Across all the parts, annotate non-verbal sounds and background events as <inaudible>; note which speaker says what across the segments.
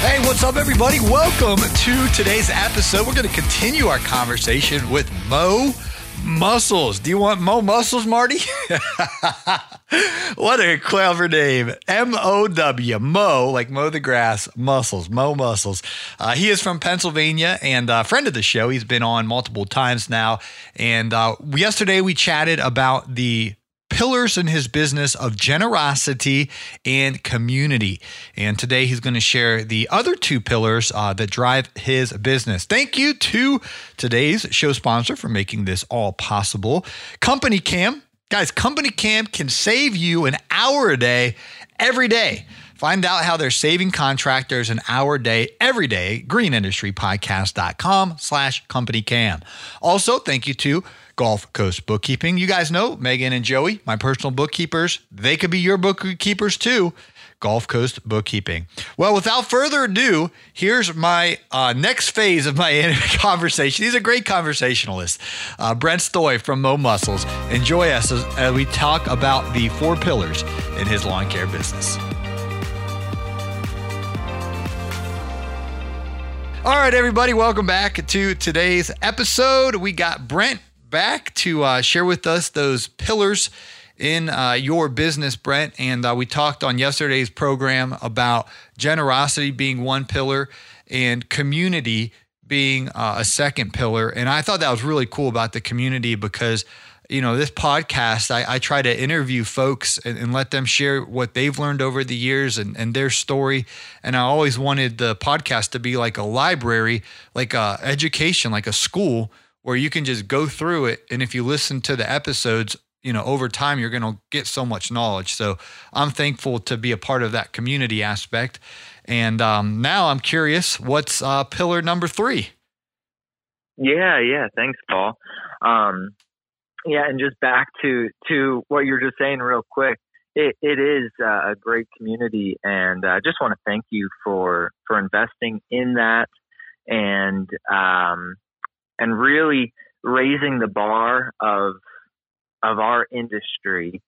Speaker 1: Hey, what's up, everybody? Welcome to today's episode. We're going to continue our conversation with Mow Muscles. Do you want Mo Muscles, Marty? <laughs> what a clever name. M O W, Mo, like mow the grass, muscles, Mow Muscles. Uh, he is from Pennsylvania and a friend of the show. He's been on multiple times now. And uh, yesterday we chatted about the pillars in his business of generosity and community. And today he's going to share the other two pillars uh, that drive his business. Thank you to today's show sponsor for making this all possible Company Cam. Guys, Company Cam can save you an hour a day every day. Find out how they're saving contractors an hour a day every day. Greenindustrypodcast.com slash company cam. Also, thank you to Gulf Coast Bookkeeping. You guys know Megan and Joey, my personal bookkeepers. They could be your bookkeepers too. Gulf Coast Bookkeeping. Well, without further ado, here's my uh, next phase of my <laughs> interview conversation. He's a great conversationalist. Uh, Brent Stoy from Mow Muscles. Enjoy us as, as we talk about the four pillars in his lawn care business. All right, everybody, welcome back to today's episode. We got Brent back to uh, share with us those pillars in uh, your business, Brent. And uh, we talked on yesterday's program about generosity being one pillar and community being uh, a second pillar. And I thought that was really cool about the community because you know, this podcast, I, I try to interview folks and, and, let them share what they've learned over the years and, and their story. And I always wanted the podcast to be like a library, like a education, like a school where you can just go through it. And if you listen to the episodes, you know, over time, you're going to get so much knowledge. So I'm thankful to be a part of that community aspect. And um, now I'm curious, what's uh, pillar number three?
Speaker 2: Yeah, yeah. Thanks, Paul. Um, yeah, and just back to to what you're just saying, real quick. It, it is a great community, and I just want to thank you for for investing in that, and um, and really raising the bar of of our industry,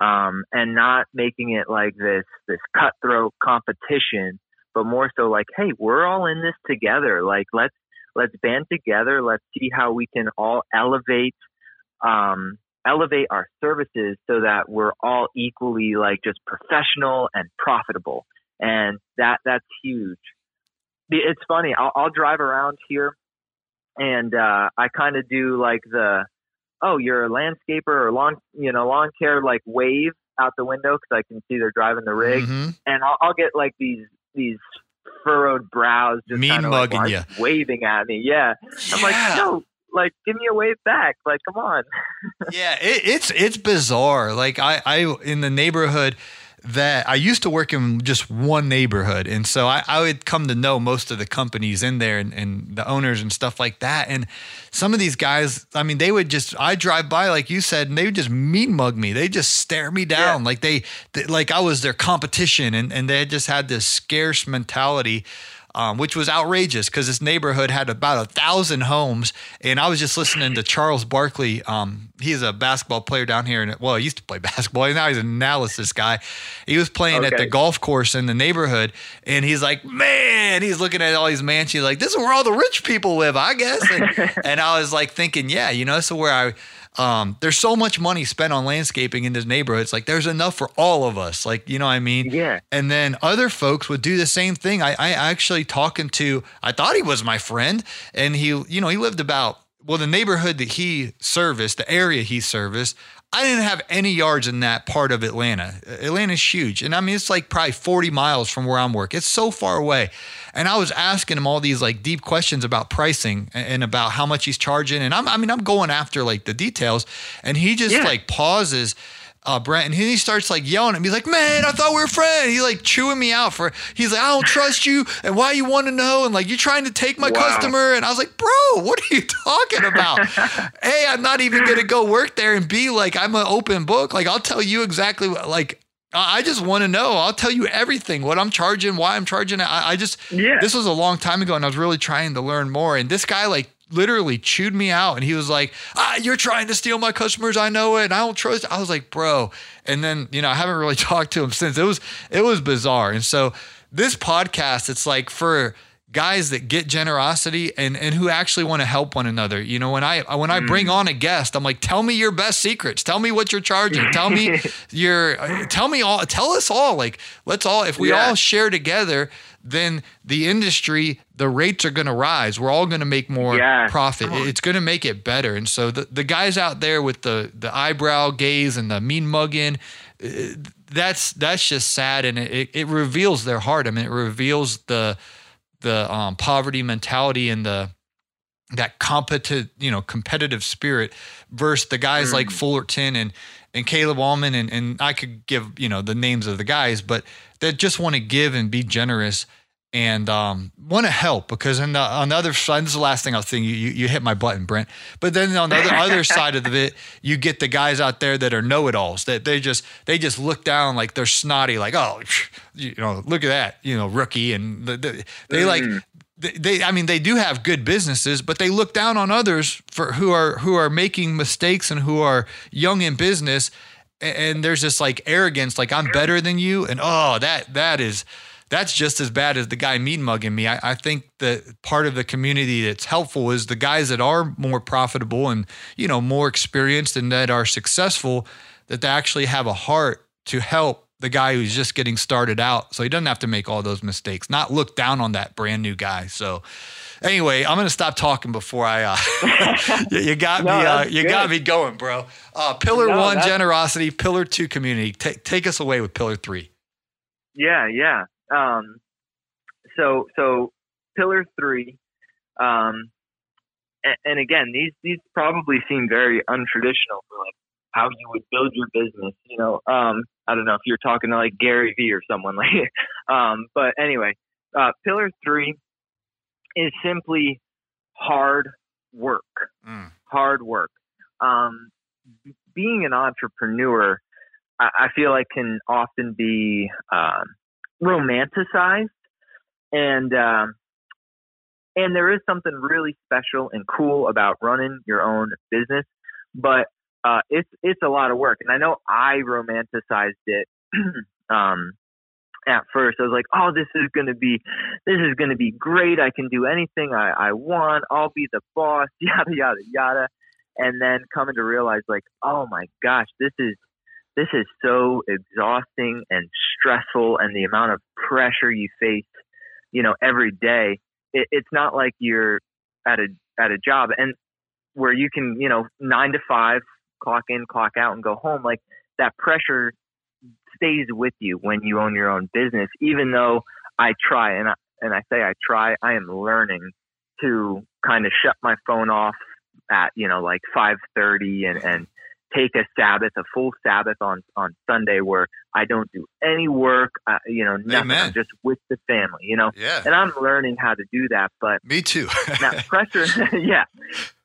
Speaker 2: um, and not making it like this this cutthroat competition, but more so like, hey, we're all in this together. Like let's let's band together. Let's see how we can all elevate um, elevate our services so that we're all equally like just professional and profitable. And that that's huge. It's funny. I'll, I'll drive around here, and uh, I kind of do like the oh, you're a landscaper or lawn you know lawn care like wave out the window because I can see they're driving the rig, mm-hmm. and I'll, I'll get like these these furrowed brows just
Speaker 1: mean mugging like, you,
Speaker 2: waving at me. Yeah. yeah. I'm like, no, like give me a wave back like come on <laughs>
Speaker 1: yeah it, it's it's bizarre like i i in the neighborhood that I used to work in just one neighborhood. And so I, I would come to know most of the companies in there and, and, the owners and stuff like that. And some of these guys, I mean, they would just, I drive by, like you said, and they would just mean mug me. They just stare me down yeah. like they, they, like I was their competition. And, and they just had this scarce mentality um, which was outrageous because this neighborhood had about a thousand homes. And I was just listening to Charles Barkley. Um, he's a basketball player down here, and well, he used to play <laughs> basketball. Now he's an analysis guy. He was playing okay. at the golf course in the neighborhood, and he's like, man, he's looking at all these mansions, like this is where all the rich people live, I guess. And, <laughs> and I was like thinking, yeah, you know, this is where I um, there's so much money spent on landscaping in this neighborhood. It's like there's enough for all of us. Like, you know what I mean?
Speaker 2: Yeah.
Speaker 1: And then other folks would do the same thing. I, I actually talking to, I thought he was my friend, and he, you know, he lived about well, the neighborhood that he serviced, the area he serviced, I didn't have any yards in that part of Atlanta. Atlanta's huge. And I mean, it's like probably 40 miles from where I'm working. It's so far away. And I was asking him all these like deep questions about pricing and about how much he's charging. And I'm, I mean, I'm going after like the details. And he just yeah. like pauses uh, Brent, and he starts like yelling at me, like, "Man, I thought we were friends." He like chewing me out for. He's like, "I don't trust you, and why you want to know?" And like, you're trying to take my wow. customer, and I was like, "Bro, what are you talking about?" <laughs> a, I'm not even gonna go work there, and B, like, I'm an open book. Like, I'll tell you exactly what, like. I just want to know. I'll tell you everything, what I'm charging, why I'm charging. I, I just, yeah. this was a long time ago and I was really trying to learn more. And this guy like literally chewed me out and he was like, ah, you're trying to steal my customers. I know it. And I don't trust. I was like, bro. And then, you know, I haven't really <laughs> talked to him since it was, it was bizarre. And so this podcast, it's like for guys that get generosity and, and who actually want to help one another. You know, when I, when I bring mm. on a guest, I'm like, tell me your best secrets. Tell me what you're charging. Tell me <laughs> your, tell me all, tell us all, like, let's all, if we yeah. all share together, then the industry, the rates are going to rise. We're all going to make more yeah. profit. It's going to make it better. And so the, the guys out there with the, the eyebrow gaze and the mean mugging, uh, that's that's just sad, and it, it reveals their heart. I mean, it reveals the the um, poverty mentality and the that competent, you know, competitive spirit versus the guys mm. like Fullerton and and Caleb Allman and and I could give you know the names of the guys, but that just want to give and be generous and um, want to help because on the, on the other side, this is the last thing I was thinking. You, you hit my button, Brent. But then on the other, other <laughs> side of it, you get the guys out there that are know-it-alls that they just they just look down like they're snotty, like oh, you know, look at that, you know, rookie, and the, the, they mm. like they, I mean, they do have good businesses, but they look down on others for who are who are making mistakes and who are young in business and there's this like arrogance, like I'm better than you, and oh, that that is that's just as bad as the guy mean mugging me. I, I, think that part of the community that's helpful is the guys that are more profitable and you know more experienced and that are successful, that they actually have a heart to help the guy who's just getting started out, so he doesn't have to make all those mistakes. Not look down on that brand new guy. So Anyway, I'm gonna stop talking before I. Uh, <laughs> you, got <laughs> no, me. Uh, you good. got me going, bro. Uh, pillar no, one, generosity. Pillar two, community. Take take us away with pillar three.
Speaker 2: Yeah, yeah. Um, so so pillar three. Um, and, and again, these these probably seem very untraditional for like how you would build your business. You know, um, I don't know if you're talking to like Gary Vee or someone <laughs> like. um, but anyway, uh, pillar three is simply hard work. Mm. Hard work. Um, being an entrepreneur, I, I, feel like can often be um, romanticized, and um, and there is something really special and cool about running your own business, but uh, it's it's a lot of work, and I know I romanticized it <clears throat> um, at first. I was like, oh, this is going to be, this is to be great. I can do anything I, I want. I'll be the boss, <laughs> yada, yada, yada. And then coming to realize like, oh my gosh, this is, this is so exhausting and stressful and the amount of pressure you face, you know, every day. It, it's not like you're at a, at a job and where you can, you know, nine to five, clock in, clock out and go home. Like that pressure stays with you when you own your own business. Even though I try, and I, and I say I try, I am learning to kind of shut my phone off at you know like five thirty and and take a Sabbath, a full Sabbath on on Sunday where I don't do any work, uh, you know, nothing. Amen. I'm just with the family, you know.
Speaker 1: Yeah.
Speaker 2: And I'm learning how to do that, but
Speaker 1: me too. <laughs>
Speaker 2: that pressure, <laughs> yeah,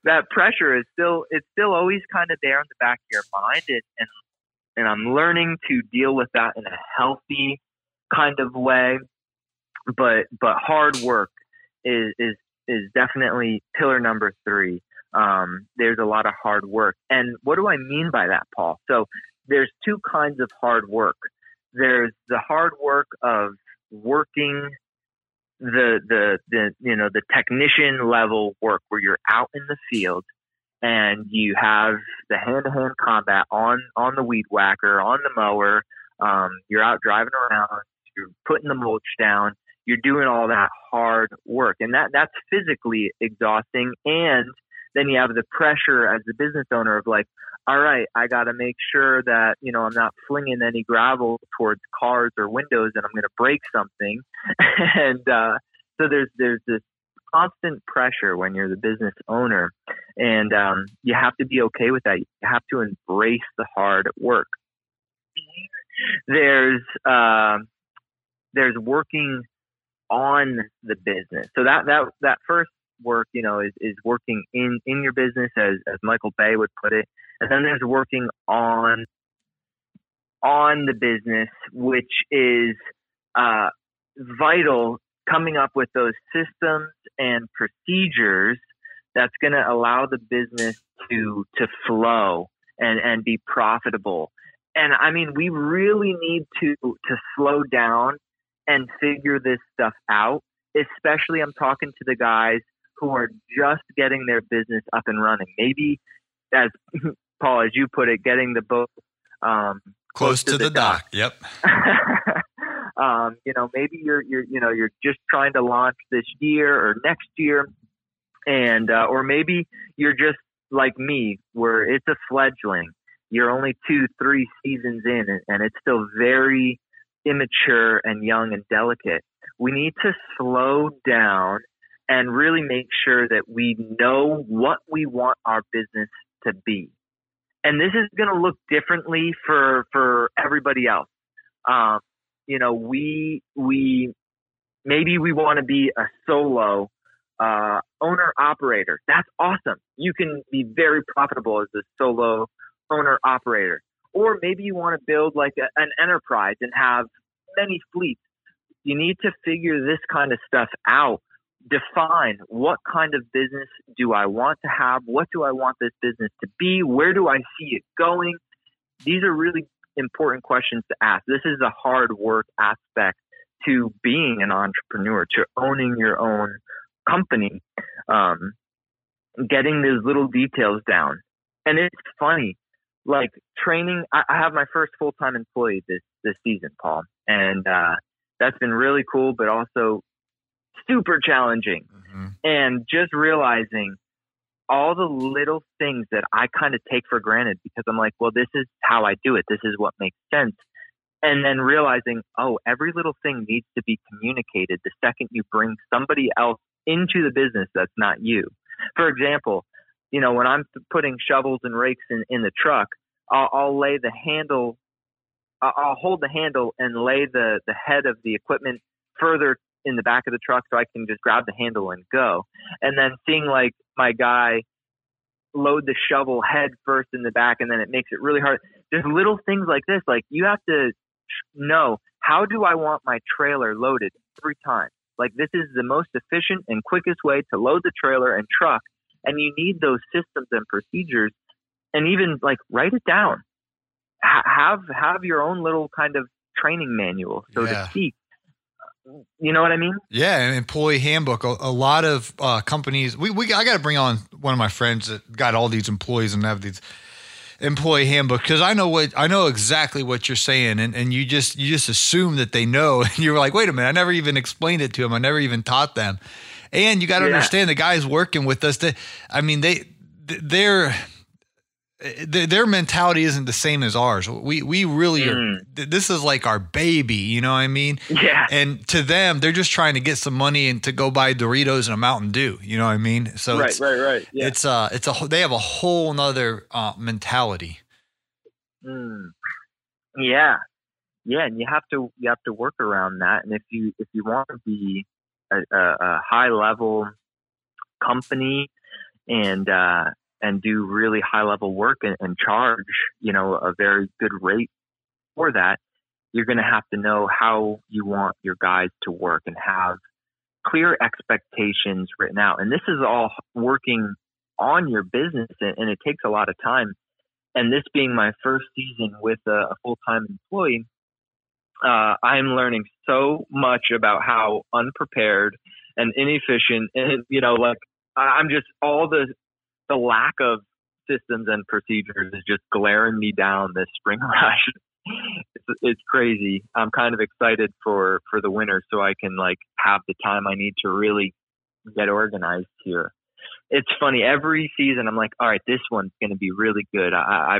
Speaker 2: that pressure is still it's still always kind of there in the back of your mind, and, and and I'm learning to deal with that in a healthy kind of way. But but hard work is is is definitely pillar number three. Um, there's a lot of hard work, and what do I mean by that, Paul? So there's two kinds of hard work. There's the hard work of working the the the you know the technician level work where you're out in the field and you have the hand-to-hand combat on on the weed whacker, on the mower. Um, you're out driving around. You're putting the mulch down. You're doing all that hard work, and that that's physically exhausting. And then you have the pressure as the business owner of like, all right, I got to make sure that you know I'm not flinging any gravel towards cars or windows, and I'm going to break something. <laughs> and uh, so there's there's this constant pressure when you're the business owner, and um, you have to be okay with that. You have to embrace the hard work. there's uh, there's working on the business. So that that that first work, you know, is, is working in in your business, as as Michael Bay would put it, and then there's working on on the business, which is uh, vital. Coming up with those systems and procedures that's going to allow the business to to flow and and be profitable. And I mean, we really need to to slow down and figure this stuff out. Especially, I'm talking to the guys who are just getting their business up and running. Maybe, as <laughs> Paul, as you put it, getting the boat um,
Speaker 1: close, close, to, to the, the, dock. dock. Yep. <laughs>
Speaker 2: um, you know, maybe you're you're you know you're just trying to launch this year or next year, and uh, or maybe you're just like me, where it's a fledgling. You're only two, three seasons in, and it's still very immature and young and delicate. We need to slow down and really make sure that we know what we want our business to be. And this is going to look differently for for everybody else. Um, you know, we we maybe we want to be a solo uh, owner operator. That's awesome. You can be very profitable as a solo owner operator. Or maybe you want to build like a, an enterprise and have many fleets. You need to figure this kind of stuff out. Define what kind of business do I want to have? What do I want this business to be? Where do I see it going? These are really important questions to ask. This is a hard work aspect to being an entrepreneur, to owning your own company, um, getting those little details down. And it's funny, like training. I, I have my first full time employee this this season, Paul, and uh, that's been really cool, but also super challenging. Mm-hmm. And just realizing all the little things that I kind of take for granted because I'm like, well, this is how I do it. This is what makes sense. And then realizing, oh, every little thing needs to be communicated the second you bring somebody else into the business that's not you. For example, you know, when I'm putting shovels and rakes in, in the truck, I'll, I'll lay the handle, I'll hold the handle and lay the, the head of the equipment further in the back of the truck so I can just grab the handle and go. And then seeing like my guy load the shovel head first in the back and then it makes it really hard. There's little things like this. Like you have to know how do I want my trailer loaded every time? Like this is the most efficient and quickest way to load the trailer and truck. And you need those systems and procedures and even like write it down. H- have, have your own little kind of training manual, so yeah. to speak. You know what I mean?
Speaker 1: Yeah, an employee handbook. A, a lot of uh, companies. We, we I got to bring on one of my friends that got all these employees and have these employee handbook because I know what I know exactly what you're saying, and, and you just you just assume that they know, <laughs> and you're like, wait a minute, I never even explained it to them, I never even taught them, and you got to yeah. understand the guys working with us. That I mean, they they're their mentality isn't the same as ours. We we really mm. are. This is like our baby, you know what I mean?
Speaker 2: Yeah.
Speaker 1: And to them, they're just trying to get some money and to go buy Doritos and a Mountain Dew. You know what I mean?
Speaker 2: So right, right, right.
Speaker 1: Yeah. It's uh, it's a they have a whole nother uh, mentality.
Speaker 2: Mm. Yeah, yeah, and you have to you have to work around that. And if you if you want to be a, a, a high level company and uh, and do really high level work and, and charge, you know, a very good rate for that, you're going to have to know how you want your guys to work and have clear expectations written out. And this is all working on your business and, and it takes a lot of time. And this being my first season with a, a full time employee, uh, I'm learning so much about how unprepared and inefficient and, you know, like I'm just all the the lack of systems and procedures is just glaring me down this spring <laughs> rush. it's, it's crazy. I'm kind of excited for for the winter so I can like have the time I need to really get organized here. It's funny every season I'm like, all right, this one's going to be really good. I, I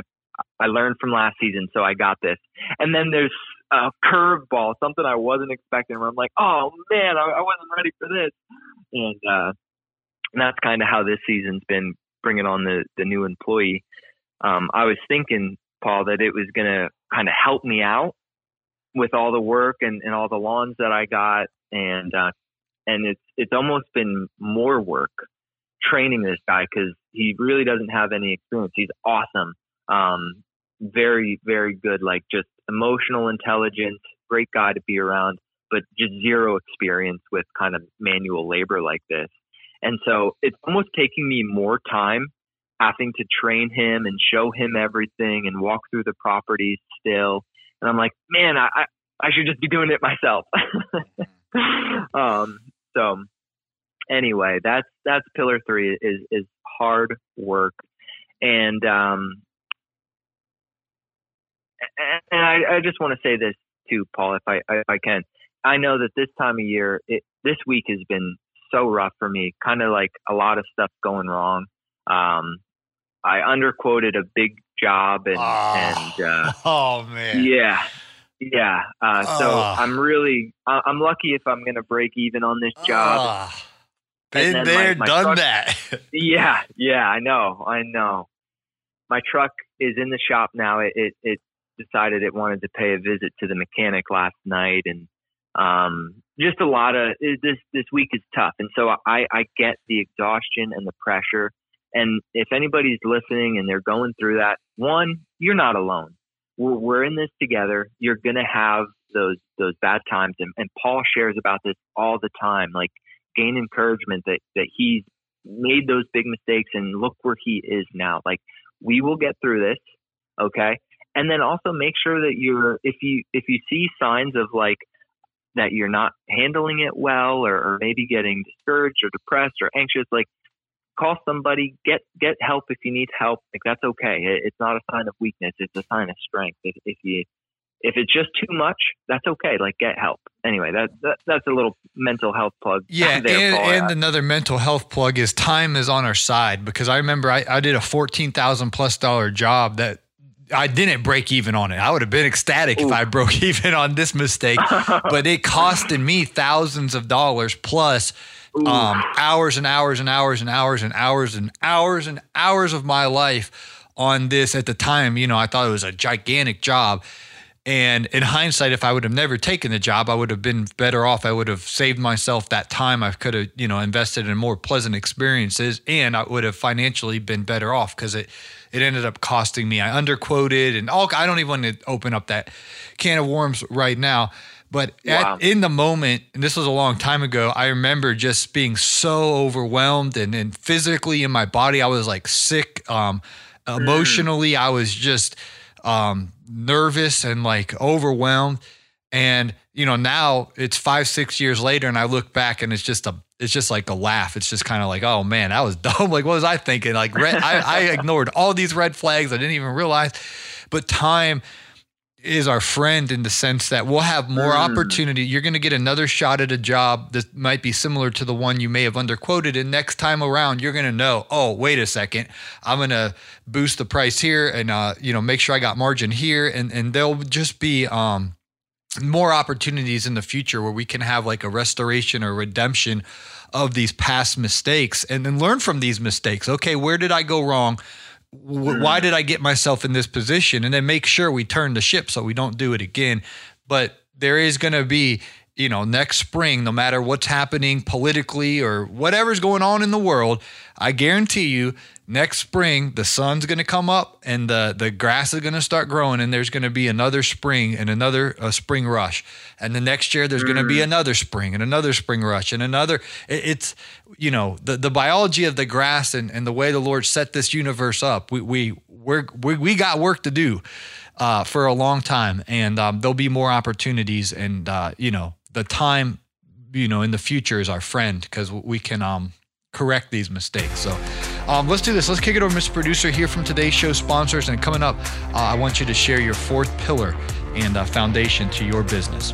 Speaker 2: I learned from last season, so I got this. And then there's a curveball, something I wasn't expecting. Where I'm like, oh man, I, I wasn't ready for this. And uh, and that's kind of how this season's been bringing on the the new employee, um, I was thinking, Paul, that it was going to kind of help me out with all the work and, and all the lawns that I got, and uh, and it's it's almost been more work training this guy because he really doesn't have any experience. He's awesome, um, very very good, like just emotional intelligence, great guy to be around, but just zero experience with kind of manual labor like this. And so it's almost taking me more time having to train him and show him everything and walk through the properties still. And I'm like, man, I, I should just be doing it myself. <laughs> um, so anyway, that's, that's pillar three is, is hard work. And, um, and I, I just want to say this too, Paul, if I, if I can, I know that this time of year, it, this week has been so rough for me, kind of like a lot of stuff going wrong. Um, I underquoted a big job and, oh, and uh, <laughs>
Speaker 1: oh man,
Speaker 2: yeah, yeah. Uh, oh. So I'm really, I'm lucky if I'm going to break even on this job.
Speaker 1: Oh. Been there, my, my done truck, that. <laughs>
Speaker 2: yeah, yeah. I know, I know. My truck is in the shop now. It, it, it decided it wanted to pay a visit to the mechanic last night, and um, just a lot of this. This week is tough, and so I, I get the exhaustion and the pressure and if anybody's listening and they're going through that, one, you're not alone. We're, we're in this together. You're to have those those bad times, and, and Paul shares about this all the time. Like gain encouragement that that he's made those big mistakes, and look where he is now. Like we will get through this, okay? And then also make sure that you're if you if you see signs of like that you're not handling it well or, or maybe getting discouraged or depressed or anxious like call somebody, get get help if you need help. Like that's okay. It's not a sign of weakness. It's a sign of strength. If, if you if it's just too much, that's okay. Like get help. Anyway, that, that that's a little mental health plug.
Speaker 1: Yeah, <laughs> there, and, and another mental health plug is time is on our side because I remember I, I did a fourteen thousand plus dollar job that I didn't break even on it. I would have been ecstatic Ooh. if I broke <laughs> even on this mistake, but it costed me thousands of dollars plus um, hours and hours and hours and hours and hours and hours and hours of my life on this at the time. You know, I thought it was a gigantic job. And in hindsight, if I would have never taken the job, I would have been better off. I would have saved myself that time. I could have, you know, invested in more pleasant experiences, and I would have financially been better off because it it ended up costing me. I underquoted, and all. I don't even want to open up that can of worms right now. But wow. at, in the moment, and this was a long time ago, I remember just being so overwhelmed and, and physically in my body, I was like sick. Um, mm. emotionally, I was just um, nervous and like overwhelmed. And you know, now it's five, six years later, and I look back and it's just a, it's just like a laugh. It's just kind of like, oh man, that was <laughs> dumb. Like, what was I thinking? Like, red, I, I <laughs> ignored all these red flags. I didn't even realize. But time is our friend in the sense that we'll have more mm. opportunity. You're going to get another shot at a job that might be similar to the one you may have underquoted. And next time around, you're going to know, oh, wait a second, I'm going to boost the price here and, uh, you know, make sure I got margin here. And, and there'll just be, um, more opportunities in the future where we can have like a restoration or redemption of these past mistakes and then learn from these mistakes. Okay, where did I go wrong? why did I get myself in this position? And then make sure we turn the ship so we don't do it again. But there is going to be, you know, next spring, no matter what's happening politically or whatever's going on in the world, I guarantee you next spring the sun's going to come up and the the grass is going to start growing and there's going to be another spring and another uh, spring rush. And the next year there's mm. going to be another spring and another spring rush and another it, it's you know the the biology of the grass and, and the way the lord set this universe up we we we're, we we got work to do uh, for a long time. And um, there'll be more opportunities and uh, you know the time you know in the future is our friend because we can um correct these mistakes. So um, let's do this. Let's kick it over, Mr. Producer, here from today's show sponsors. And coming up, uh, I want you to share your fourth pillar and uh, foundation to your business.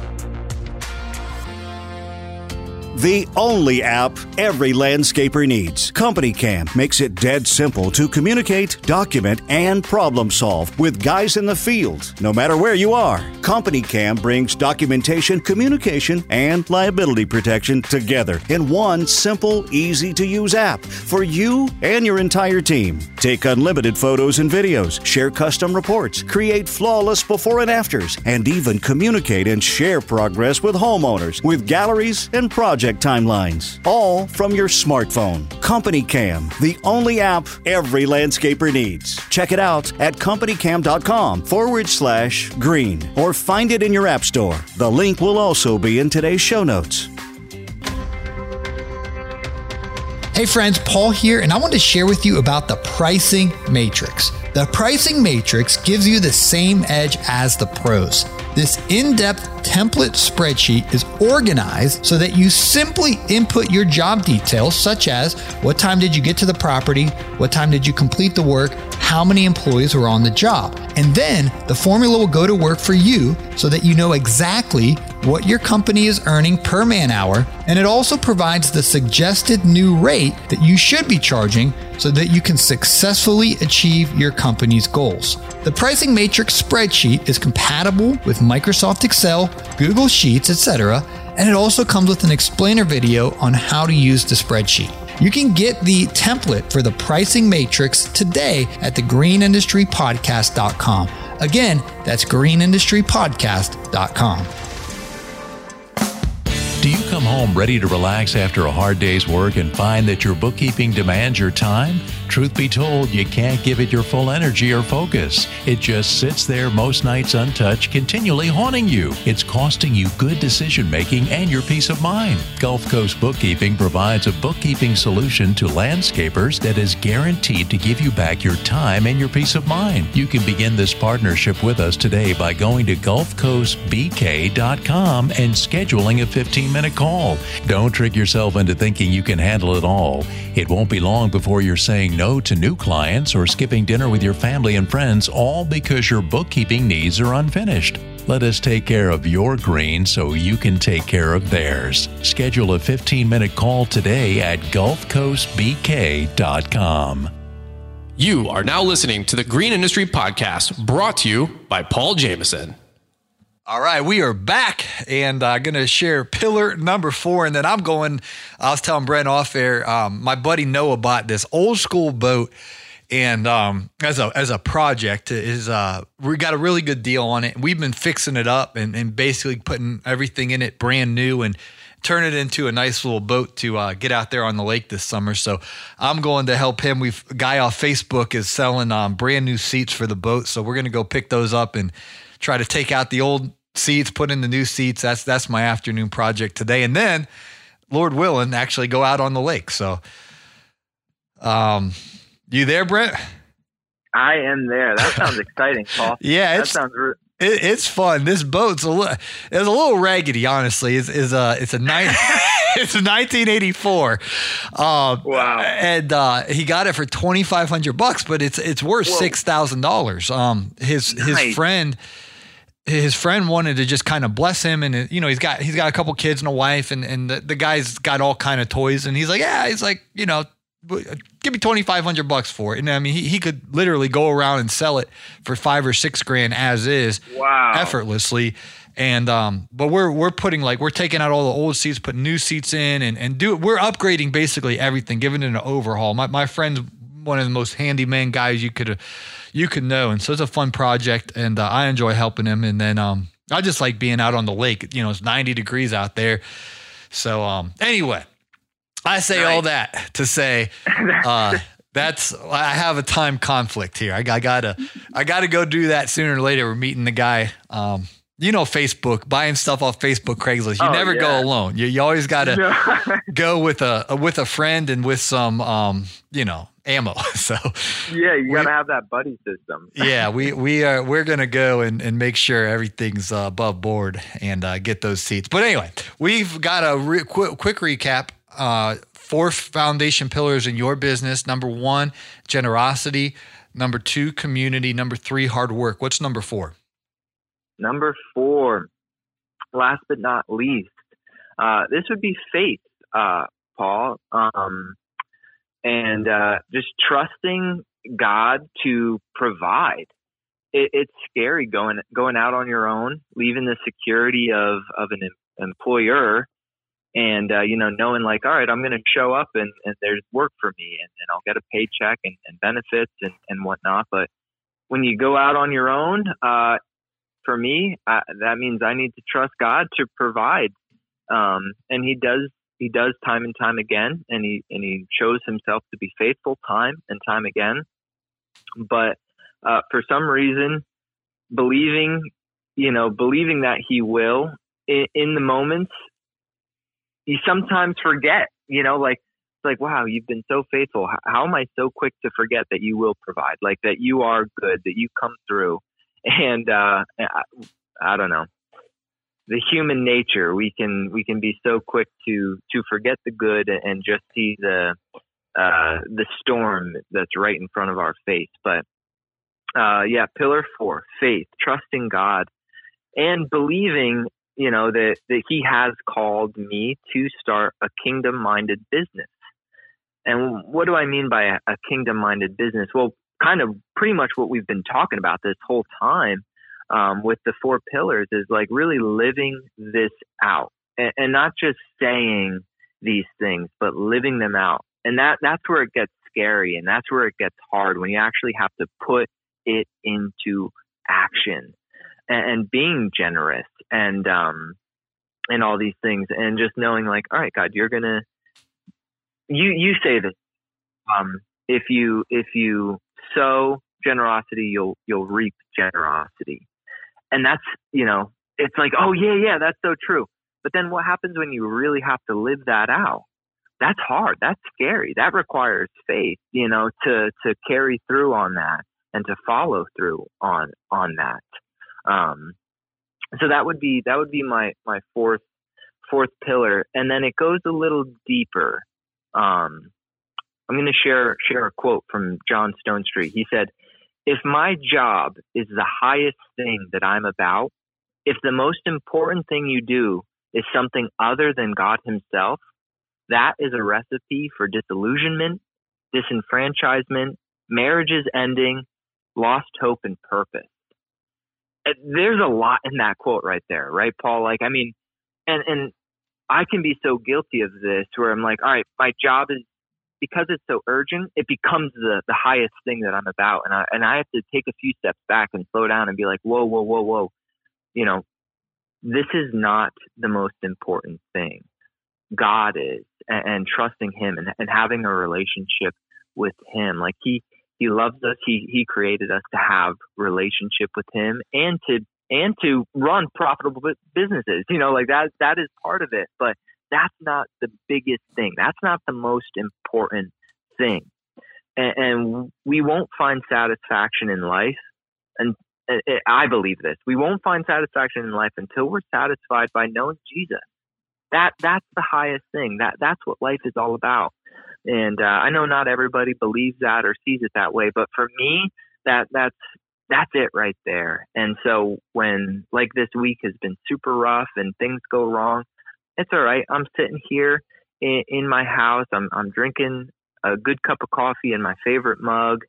Speaker 3: The only app every landscaper needs. Company Cam makes it dead simple to communicate, document, and problem solve with guys in the field, no matter where you are. Company Cam brings documentation, communication, and liability protection together in one simple, easy to use app for you and your entire team. Take unlimited photos and videos, share custom reports, create flawless before and afters, and even communicate and share progress with homeowners with galleries and project timelines. All from your smartphone. Company Cam, the only app every landscaper needs. Check it out at companycam.com forward slash green or find it in your app store. The link will also be in today's show notes.
Speaker 1: Hey friends, Paul here, and I want to share with you about the pricing matrix. The pricing matrix gives you the same edge as the pros. This in depth template spreadsheet is organized so that you simply input your job details, such as what time did you get to the property, what time did you complete the work, how many employees were on the job. And then the formula will go to work for you so that you know exactly what your company is earning per man hour. And it also provides the suggested new rate that you should be charging so that you can successfully achieve your company's goals. The pricing matrix spreadsheet is compatible with Microsoft Excel, Google Sheets, etc., and it also comes with an explainer video on how to use the spreadsheet. You can get the template for the pricing matrix today at thegreenindustrypodcast.com. Again, that's greenindustrypodcast.com.
Speaker 4: Do you come home ready to relax after a hard day's work and find that your bookkeeping demands your time? Truth be told, you can't give it your full energy or focus. It just sits there most nights untouched, continually haunting you. It's costing you good decision making and your peace of mind. Gulf Coast Bookkeeping provides a bookkeeping solution to landscapers that is guaranteed to give you back your time and your peace of mind. You can begin this partnership with us today by going to GulfCoastBK.com and scheduling a 15 minute call. Don't trick yourself into thinking you can handle it all. It won't be long before you're saying no to new clients or skipping dinner with your family and friends, all because your bookkeeping needs are unfinished. Let us take care of your green so you can take care of theirs. Schedule a 15 minute call today at GulfCoastBK.com.
Speaker 5: You are now listening to the Green Industry Podcast brought to you by Paul Jameson.
Speaker 1: All right, we are back and I'm uh, going to share pillar number four. And then I'm going, I was telling Brent off air, um, my buddy Noah bought this old school boat. And um, as a as a project, is uh, we got a really good deal on it. We've been fixing it up and, and basically putting everything in it brand new and turn it into a nice little boat to uh, get out there on the lake this summer. So I'm going to help him. We've a guy off Facebook is selling um, brand new seats for the boat, so we're going to go pick those up and try to take out the old seats, put in the new seats. That's that's my afternoon project today, and then Lord willing, actually go out on the lake. So, um, you there, Brent?
Speaker 2: I am there. That sounds exciting, Paul. <laughs>
Speaker 1: yeah,
Speaker 2: that sounds. Re-
Speaker 1: it, it's fun. This boat's a little, it's a little raggedy, honestly. It's, it's a, it's a nine, <laughs> <laughs> it's a 1984.
Speaker 2: Uh, wow.
Speaker 1: And uh, he got it for 2,500 bucks, but it's, it's worth $6,000. Um, his, nice. his friend, his friend wanted to just kind of bless him and you know he's got he's got a couple kids and a wife and and the, the guy's got all kind of toys and he's like yeah he's like you know give me 2500 bucks for it. And i mean he, he could literally go around and sell it for five or six grand as is
Speaker 2: wow.
Speaker 1: effortlessly. And um but we're we're putting like we're taking out all the old seats putting new seats in and and do we're upgrading basically everything giving it an overhaul. My, my friend's one of the most handyman guys you could you can know. And so it's a fun project, and uh, I enjoy helping him. And then um, I just like being out on the lake. You know, it's 90 degrees out there. So um, anyway, I say nice. all that to say <laughs> uh, that's I have a time conflict here. I, I, gotta I gotta go do that sooner or later. We're meeting the guy. Um, you know Facebook, buying stuff off Facebook, Craigslist. You oh, never yeah. go alone. You, you always got to <laughs> go with a, with a friend and with some um, you know ammo. <laughs> So
Speaker 2: yeah, you got to have that buddy system. <laughs>
Speaker 1: yeah, we we are we're gonna go and, and make sure everything's uh, above board and uh, get those seats. But anyway, we've got a re- quick, quick recap. Uh, four foundation pillars in your business. Number one, generosity. Number two, community. Number three, hard work. What's number four?
Speaker 2: Number four, last but not least, Uh, this would be faith, uh, Paul, um, and uh, just trusting God to provide. It, it's scary going going out on your own, leaving the security of of an em- employer, and uh, you know knowing like, all right, I'm going to show up and, and there's work for me, and, and I'll get a paycheck and, and benefits and, and whatnot. But when you go out on your own, uh, for me, uh, that means I need to trust God to provide, um, and He does. He does time and time again, and he and he shows himself to be faithful time and time again. But uh, for some reason, believing, you know, believing that he will in, in the moments, you sometimes forget. You know, like it's like wow, you've been so faithful. How am I so quick to forget that you will provide? Like that you are good, that you come through, and uh, I, I don't know. The human nature we can we can be so quick to to forget the good and just see the uh, the storm that's right in front of our face. But uh, yeah pillar four faith trusting god and believing you know that that he has called me to start a kingdom minded business. And what do i mean by a, a kingdom minded business? Well kind of pretty much what we've been talking about this whole time um, with the four pillars is like really living this out and, and not just saying these things, but living them out. And that that's where it gets scary and that's where it gets hard when you actually have to put it into action and, and being generous and um and all these things and just knowing like all right god you're gonna you you say this um if you if you sow generosity you'll you'll reap generosity and that's, you know, it's like, oh, yeah, yeah, that's so true. But then what happens when you really have to live that out? That's hard. That's scary. That requires faith, you know, to, to carry through on that and to follow through on, on that. Um, so that would be, that would be my, my fourth, fourth pillar. And then it goes a little deeper. Um, I'm going to share, share a quote from John Stonestreet. He said, if my job is the highest thing that I'm about, if the most important thing you do is something other than God Himself, that is a recipe for disillusionment, disenfranchisement, marriages ending, lost hope and purpose. There's a lot in that quote right there, right, Paul? Like, I mean, and, and I can be so guilty of this where I'm like, all right, my job is because it's so urgent, it becomes the, the highest thing that I'm about. And I, and I have to take a few steps back and slow down and be like, whoa, whoa, whoa, whoa. You know, this is not the most important thing. God is, and, and trusting Him and, and having a relationship with Him. Like He, He loves us. He, He created us to have relationship with Him and to, and to run profitable businesses. You know, like that, that is part of it. But that's not the biggest thing. That's not the most important thing. And, and we won't find satisfaction in life. And I believe this. We won't find satisfaction in life until we're satisfied by knowing Jesus. That that's the highest thing. That that's what life is all about. And uh, I know not everybody believes that or sees it that way, but for me, that that's that's it right there. And so when like this week has been super rough and things go wrong, it's all right. I'm sitting here in, in my house. I'm I'm drinking a good cup of coffee in my favorite mug.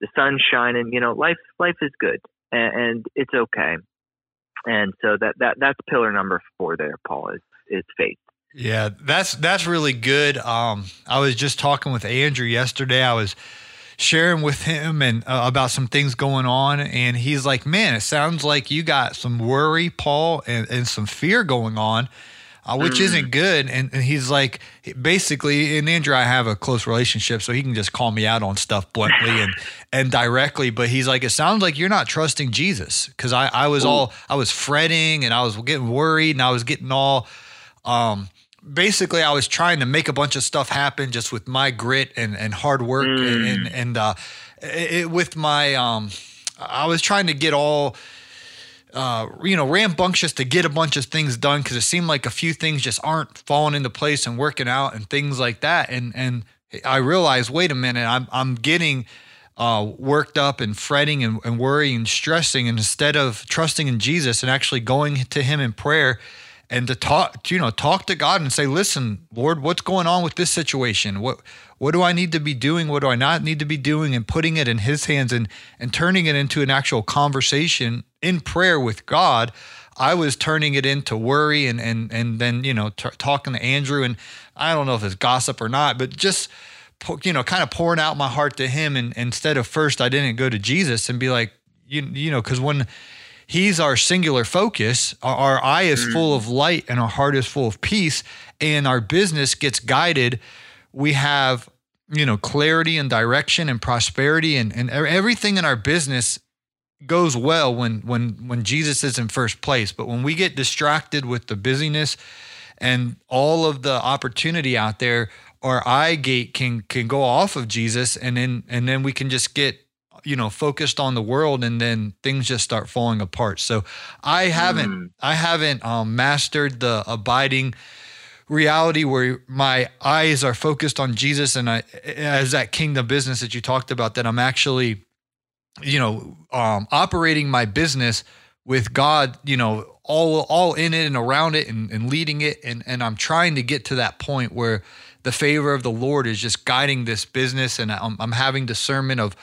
Speaker 2: The sun's shining. You know, life life is good, and, and it's okay. And so that that that's pillar number four there, Paul. Is is faith.
Speaker 1: Yeah, that's that's really good. Um, I was just talking with Andrew yesterday. I was sharing with him and uh, about some things going on, and he's like, "Man, it sounds like you got some worry, Paul, and, and some fear going on." Uh, which mm. isn't good. And, and, he's like, basically, and Andrew, I have a close relationship, so he can just call me out on stuff bluntly and and directly. But he's like, it sounds like you're not trusting Jesus because I I was Ooh. all I was fretting and I was getting worried and I was getting all. Um, basically I was trying to make a bunch of stuff happen just with my grit and, and hard work mm. and and, and uh, it, with my um, I was trying to get all uh, you know, rambunctious to get a bunch of things done because it seemed like a few things just aren't falling into place and working out and things like that. And and I realized, wait a minute, I'm I'm getting uh, worked up and fretting and, and worrying and stressing, and instead of trusting in Jesus and actually going to Him in prayer and to talk, you know, talk to God and say, "Listen, Lord, what's going on with this situation? What what do I need to be doing? What do I not need to be doing?" And putting it in His hands and and turning it into an actual conversation in prayer with God. I was turning it into worry and and and then you know t- talking to Andrew and I don't know if it's gossip or not, but just you know kind of pouring out my heart to him and instead of first I didn't go to Jesus and be like you you know because when he's our singular focus. Our, our eye is mm. full of light and our heart is full of peace. And our business gets guided. We have you know clarity and direction and prosperity. And, and everything in our business goes well when when when Jesus is in first place. But when we get distracted with the busyness and all of the opportunity out there, our eye gate can can go off of Jesus, and then and then we can just get you know focused on the world and then things just start falling apart so i haven't mm. i haven't um, mastered the abiding reality where my eyes are focused on jesus and i as that kingdom business that you talked about that i'm actually you know, um, operating my business with God, you know, all all in it and around it and, and leading it. And and I'm trying to get to that point where the favor of the Lord is just guiding this business and I'm, I'm having discernment of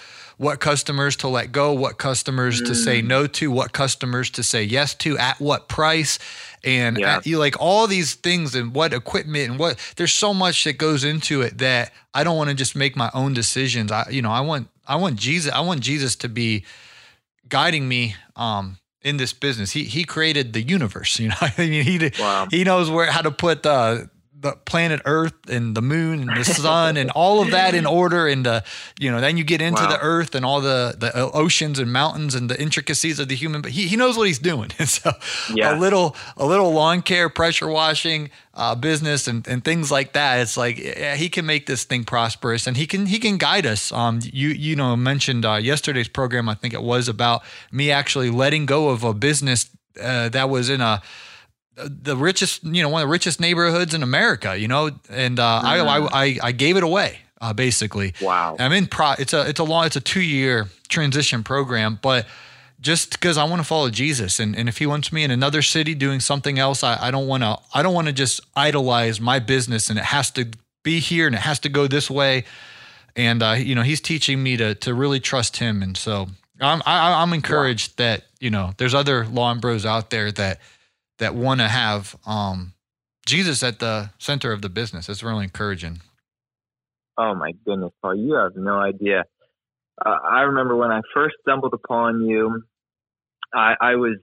Speaker 1: what customers to let go, what customers mm. to say mm. no to, what customers to say yes to, at what price, and yeah. at, you like all these things and what equipment and what there's so much that goes into it that I don't want to just make my own decisions. I you know I want I want Jesus. I want Jesus to be guiding me um, in this business. He he created the universe. <laughs> You know, I mean, he wow. he knows where how to put uh, the planet Earth and the moon and the sun and all of that in order. And the, you know, then you get into wow. the Earth and all the the oceans and mountains and the intricacies of the human. But he he knows what he's doing. <laughs> And so yeah. a little a little lawn care, pressure washing uh, business and and things like that. It's like yeah, he can make this thing prosperous and he can he can guide us. Um, you you know mentioned uh, yesterday's program. I think it was about me actually letting go of a business uh, that was in a the richest, you know, one of the richest neighborhoods in America, you know, and uh, mm-hmm. I, I, I gave it away uh, basically.
Speaker 2: Wow.
Speaker 1: I'm in pro. It's a it's a long it's a two year transition program, but just because I want to follow Jesus, and, and if He wants me in another city doing something else, I, I don't want to I don't want to just idolize my business, and it has to be here, and it has to go this way. And uh, you know, He's teaching me to to really trust Him, and so I'm I, am i am encouraged wow. that you know there's other lawn bros out there that that want to have um, Jesus at the center of the business. It's really encouraging.
Speaker 2: Oh my goodness, Paul, you have no idea. Uh, I remember when I first stumbled upon you, I, I was,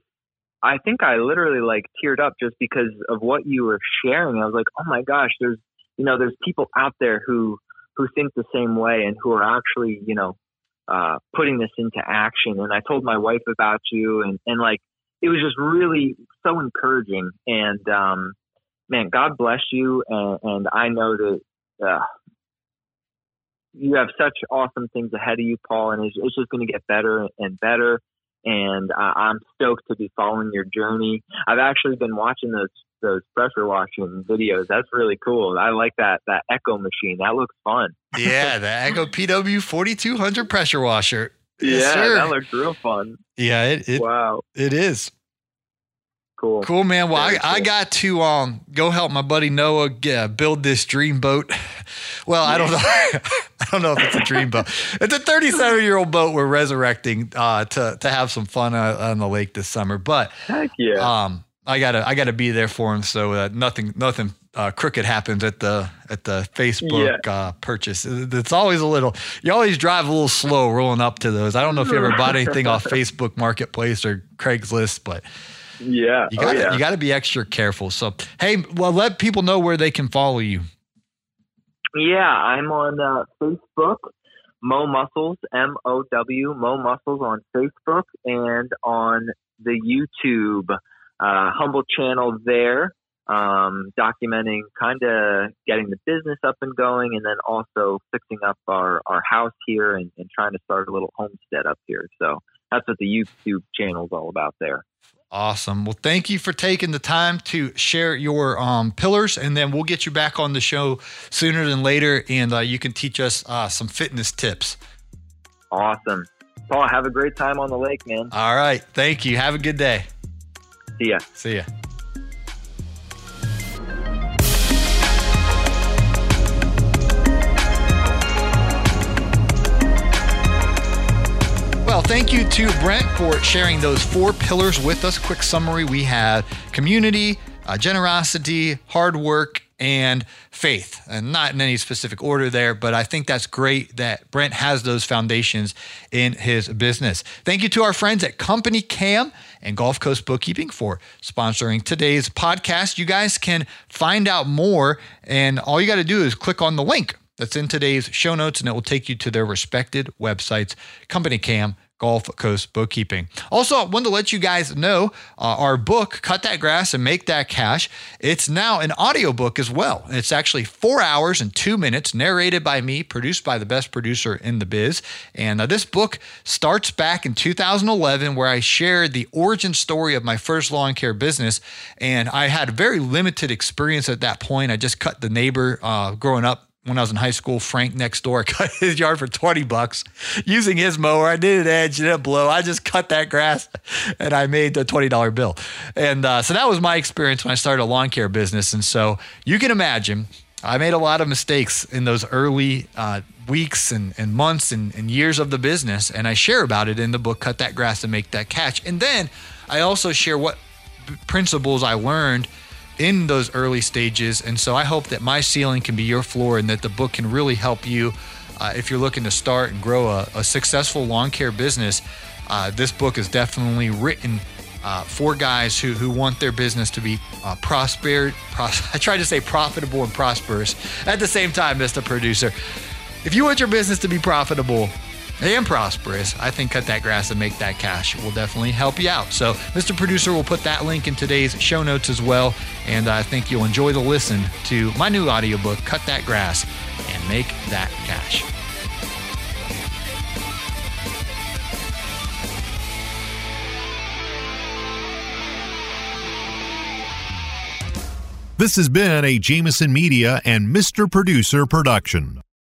Speaker 2: I think I literally like teared up just because of what you were sharing. I was like, oh my gosh, there's, you know, there's people out there who, who think the same way and who are actually, you know, uh, putting this into action. And I told my wife about you and, and like, it was just really so encouraging. And um, man, God bless you. And, and I know that uh, you have such awesome things ahead of you, Paul, and it's, it's just going to get better and better. And uh, I'm stoked to be following your journey. I've actually been watching those those pressure washing videos. That's really cool. I like that that Echo machine. That looks fun.
Speaker 1: yeah, the <laughs> Echo PW 4200 pressure washer.
Speaker 2: Yes, yeah, sir. that looks real fun.
Speaker 1: Yeah, it, it wow, it is.
Speaker 2: Cool.
Speaker 1: Cool, man. Well, I, cool. I got to um, go help my buddy Noah build this dream boat. Well, I don't know. <laughs> I don't know if it's a dream boat. It's a 37 year old boat we're resurrecting uh, to to have some fun uh, on the lake this summer. But
Speaker 2: heck yeah,
Speaker 1: um, I gotta I gotta be there for him so that nothing nothing uh, crooked happens at the at the Facebook yeah. uh, purchase. It's always a little. You always drive a little slow rolling up to those. I don't know if you ever bought anything off <laughs> Facebook Marketplace or Craigslist, but
Speaker 2: yeah,
Speaker 1: you got
Speaker 2: oh, yeah.
Speaker 1: you got to be extra careful. So hey, well, let people know where they can follow you.
Speaker 2: Yeah, I'm on uh, Facebook, Mow Muscles, M O W, Mow Muscles on Facebook and on the YouTube uh, humble channel there um, documenting kind of getting the business up and going and then also fixing up our, our house here and, and trying to start a little homestead up here. So that's what the YouTube channel is all about there.
Speaker 1: Awesome. Well, thank you for taking the time to share your um, pillars, and then we'll get you back on the show sooner than later, and uh, you can teach us uh, some fitness tips.
Speaker 2: Awesome. Paul, have a great time on the lake, man.
Speaker 1: All right. Thank you. Have a good day.
Speaker 2: See ya.
Speaker 1: See ya. Thank you to Brent for sharing those four pillars with us. Quick summary we had community, uh, generosity, hard work, and faith. And not in any specific order there, but I think that's great that Brent has those foundations in his business. Thank you to our friends at CompanyCam and Gulf Coast Bookkeeping for sponsoring today's podcast. You guys can find out more, and all you got to do is click on the link that's in today's show notes, and it will take you to their respected websites, CompanyCam Gulf Coast Bookkeeping. Also, I wanted to let you guys know uh, our book, Cut That Grass and Make That Cash, it's now an audiobook as well. It's actually four hours and two minutes, narrated by me, produced by the best producer in the biz. And uh, this book starts back in 2011, where I shared the origin story of my first lawn care business. And I had very limited experience at that point. I just cut the neighbor uh, growing up when I was in high school, Frank next door <laughs> cut his yard for 20 bucks using his mower. I did an edge, didn't blow. I just cut that grass and I made the $20 bill. And uh, so that was my experience when I started a lawn care business. And so you can imagine I made a lot of mistakes in those early uh, weeks and, and months and, and years of the business. And I share about it in the book, Cut That Grass and Make That Catch. And then I also share what principles I learned in those early stages. And so I hope that my ceiling can be your floor and that the book can really help you uh, if you're looking to start and grow a, a successful lawn care business. Uh, this book is definitely written uh, for guys who, who want their business to be uh, prosper. Pros- <laughs> I tried to say profitable and prosperous at the same time, Mr. Producer. If you want your business to be profitable, and prosperous, I think cut that grass and make that cash will definitely help you out. So, Mr. Producer will put that link in today's show notes as well. And I think you'll enjoy the listen to my new audiobook, Cut That Grass and Make That Cash.
Speaker 6: This has been a Jameson Media and Mr. Producer production.